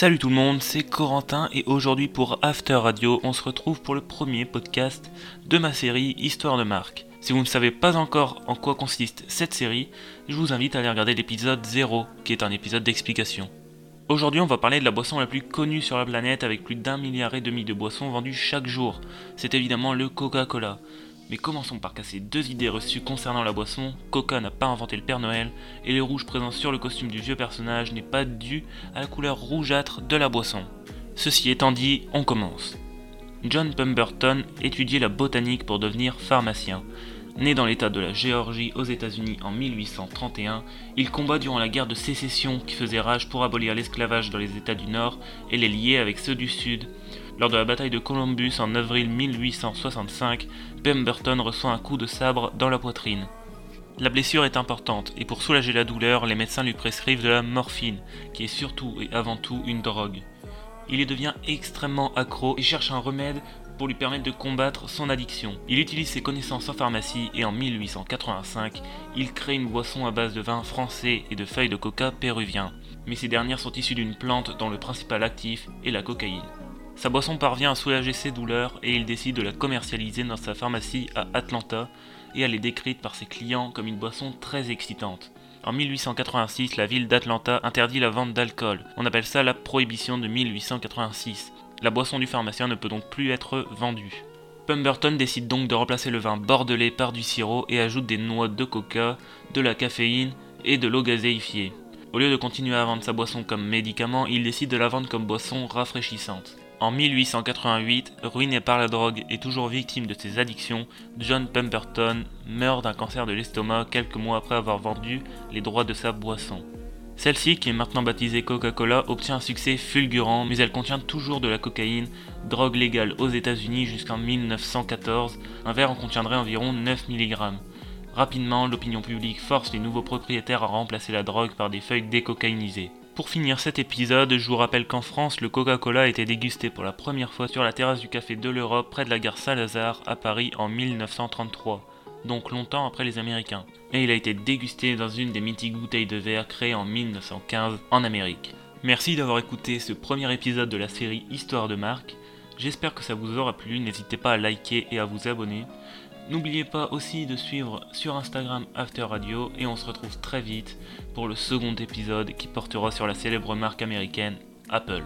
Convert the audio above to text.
Salut tout le monde, c'est Corentin et aujourd'hui pour After Radio, on se retrouve pour le premier podcast de ma série Histoire de marque. Si vous ne savez pas encore en quoi consiste cette série, je vous invite à aller regarder l'épisode 0, qui est un épisode d'explication. Aujourd'hui, on va parler de la boisson la plus connue sur la planète avec plus d'un milliard et demi de boissons vendues chaque jour. C'est évidemment le Coca-Cola. Mais commençons par casser deux idées reçues concernant la boisson. Coca n'a pas inventé le Père Noël, et le rouge présent sur le costume du vieux personnage n'est pas dû à la couleur rougeâtre de la boisson. Ceci étant dit, on commence. John Pemberton étudiait la botanique pour devenir pharmacien. Né dans l'état de la Géorgie aux États-Unis en 1831, il combat durant la guerre de sécession qui faisait rage pour abolir l'esclavage dans les États du Nord et les lier avec ceux du Sud. Lors de la bataille de Columbus en avril 1865, Pemberton reçoit un coup de sabre dans la poitrine. La blessure est importante et pour soulager la douleur, les médecins lui prescrivent de la morphine, qui est surtout et avant tout une drogue. Il y devient extrêmement accro et cherche un remède pour lui permettre de combattre son addiction. Il utilise ses connaissances en pharmacie et en 1885, il crée une boisson à base de vin français et de feuilles de coca péruvien. Mais ces dernières sont issues d'une plante dont le principal actif est la cocaïne. Sa boisson parvient à soulager ses douleurs et il décide de la commercialiser dans sa pharmacie à Atlanta et elle est décrite par ses clients comme une boisson très excitante. En 1886, la ville d'Atlanta interdit la vente d'alcool. On appelle ça la prohibition de 1886. La boisson du pharmacien ne peut donc plus être vendue. Pemberton décide donc de remplacer le vin bordelais par du sirop et ajoute des noix de coca, de la caféine et de l'eau gazéifiée. Au lieu de continuer à vendre sa boisson comme médicament, il décide de la vendre comme boisson rafraîchissante. En 1888, ruiné par la drogue et toujours victime de ses addictions, John Pemberton meurt d'un cancer de l'estomac quelques mois après avoir vendu les droits de sa boisson. Celle-ci, qui est maintenant baptisée Coca-Cola, obtient un succès fulgurant, mais elle contient toujours de la cocaïne, drogue légale aux États-Unis jusqu'en 1914. Un verre en contiendrait environ 9 mg. Rapidement, l'opinion publique force les nouveaux propriétaires à remplacer la drogue par des feuilles décocaïnisées. Pour finir cet épisode, je vous rappelle qu'en France, le Coca-Cola a été dégusté pour la première fois sur la terrasse du Café de l'Europe près de la gare Saint-Lazare à Paris en 1933 donc longtemps après les Américains, et il a été dégusté dans une des mythiques bouteilles de verre créées en 1915 en Amérique. Merci d'avoir écouté ce premier épisode de la série Histoire de marque. J'espère que ça vous aura plu, n'hésitez pas à liker et à vous abonner. N'oubliez pas aussi de suivre sur Instagram After Radio et on se retrouve très vite pour le second épisode qui portera sur la célèbre marque américaine Apple.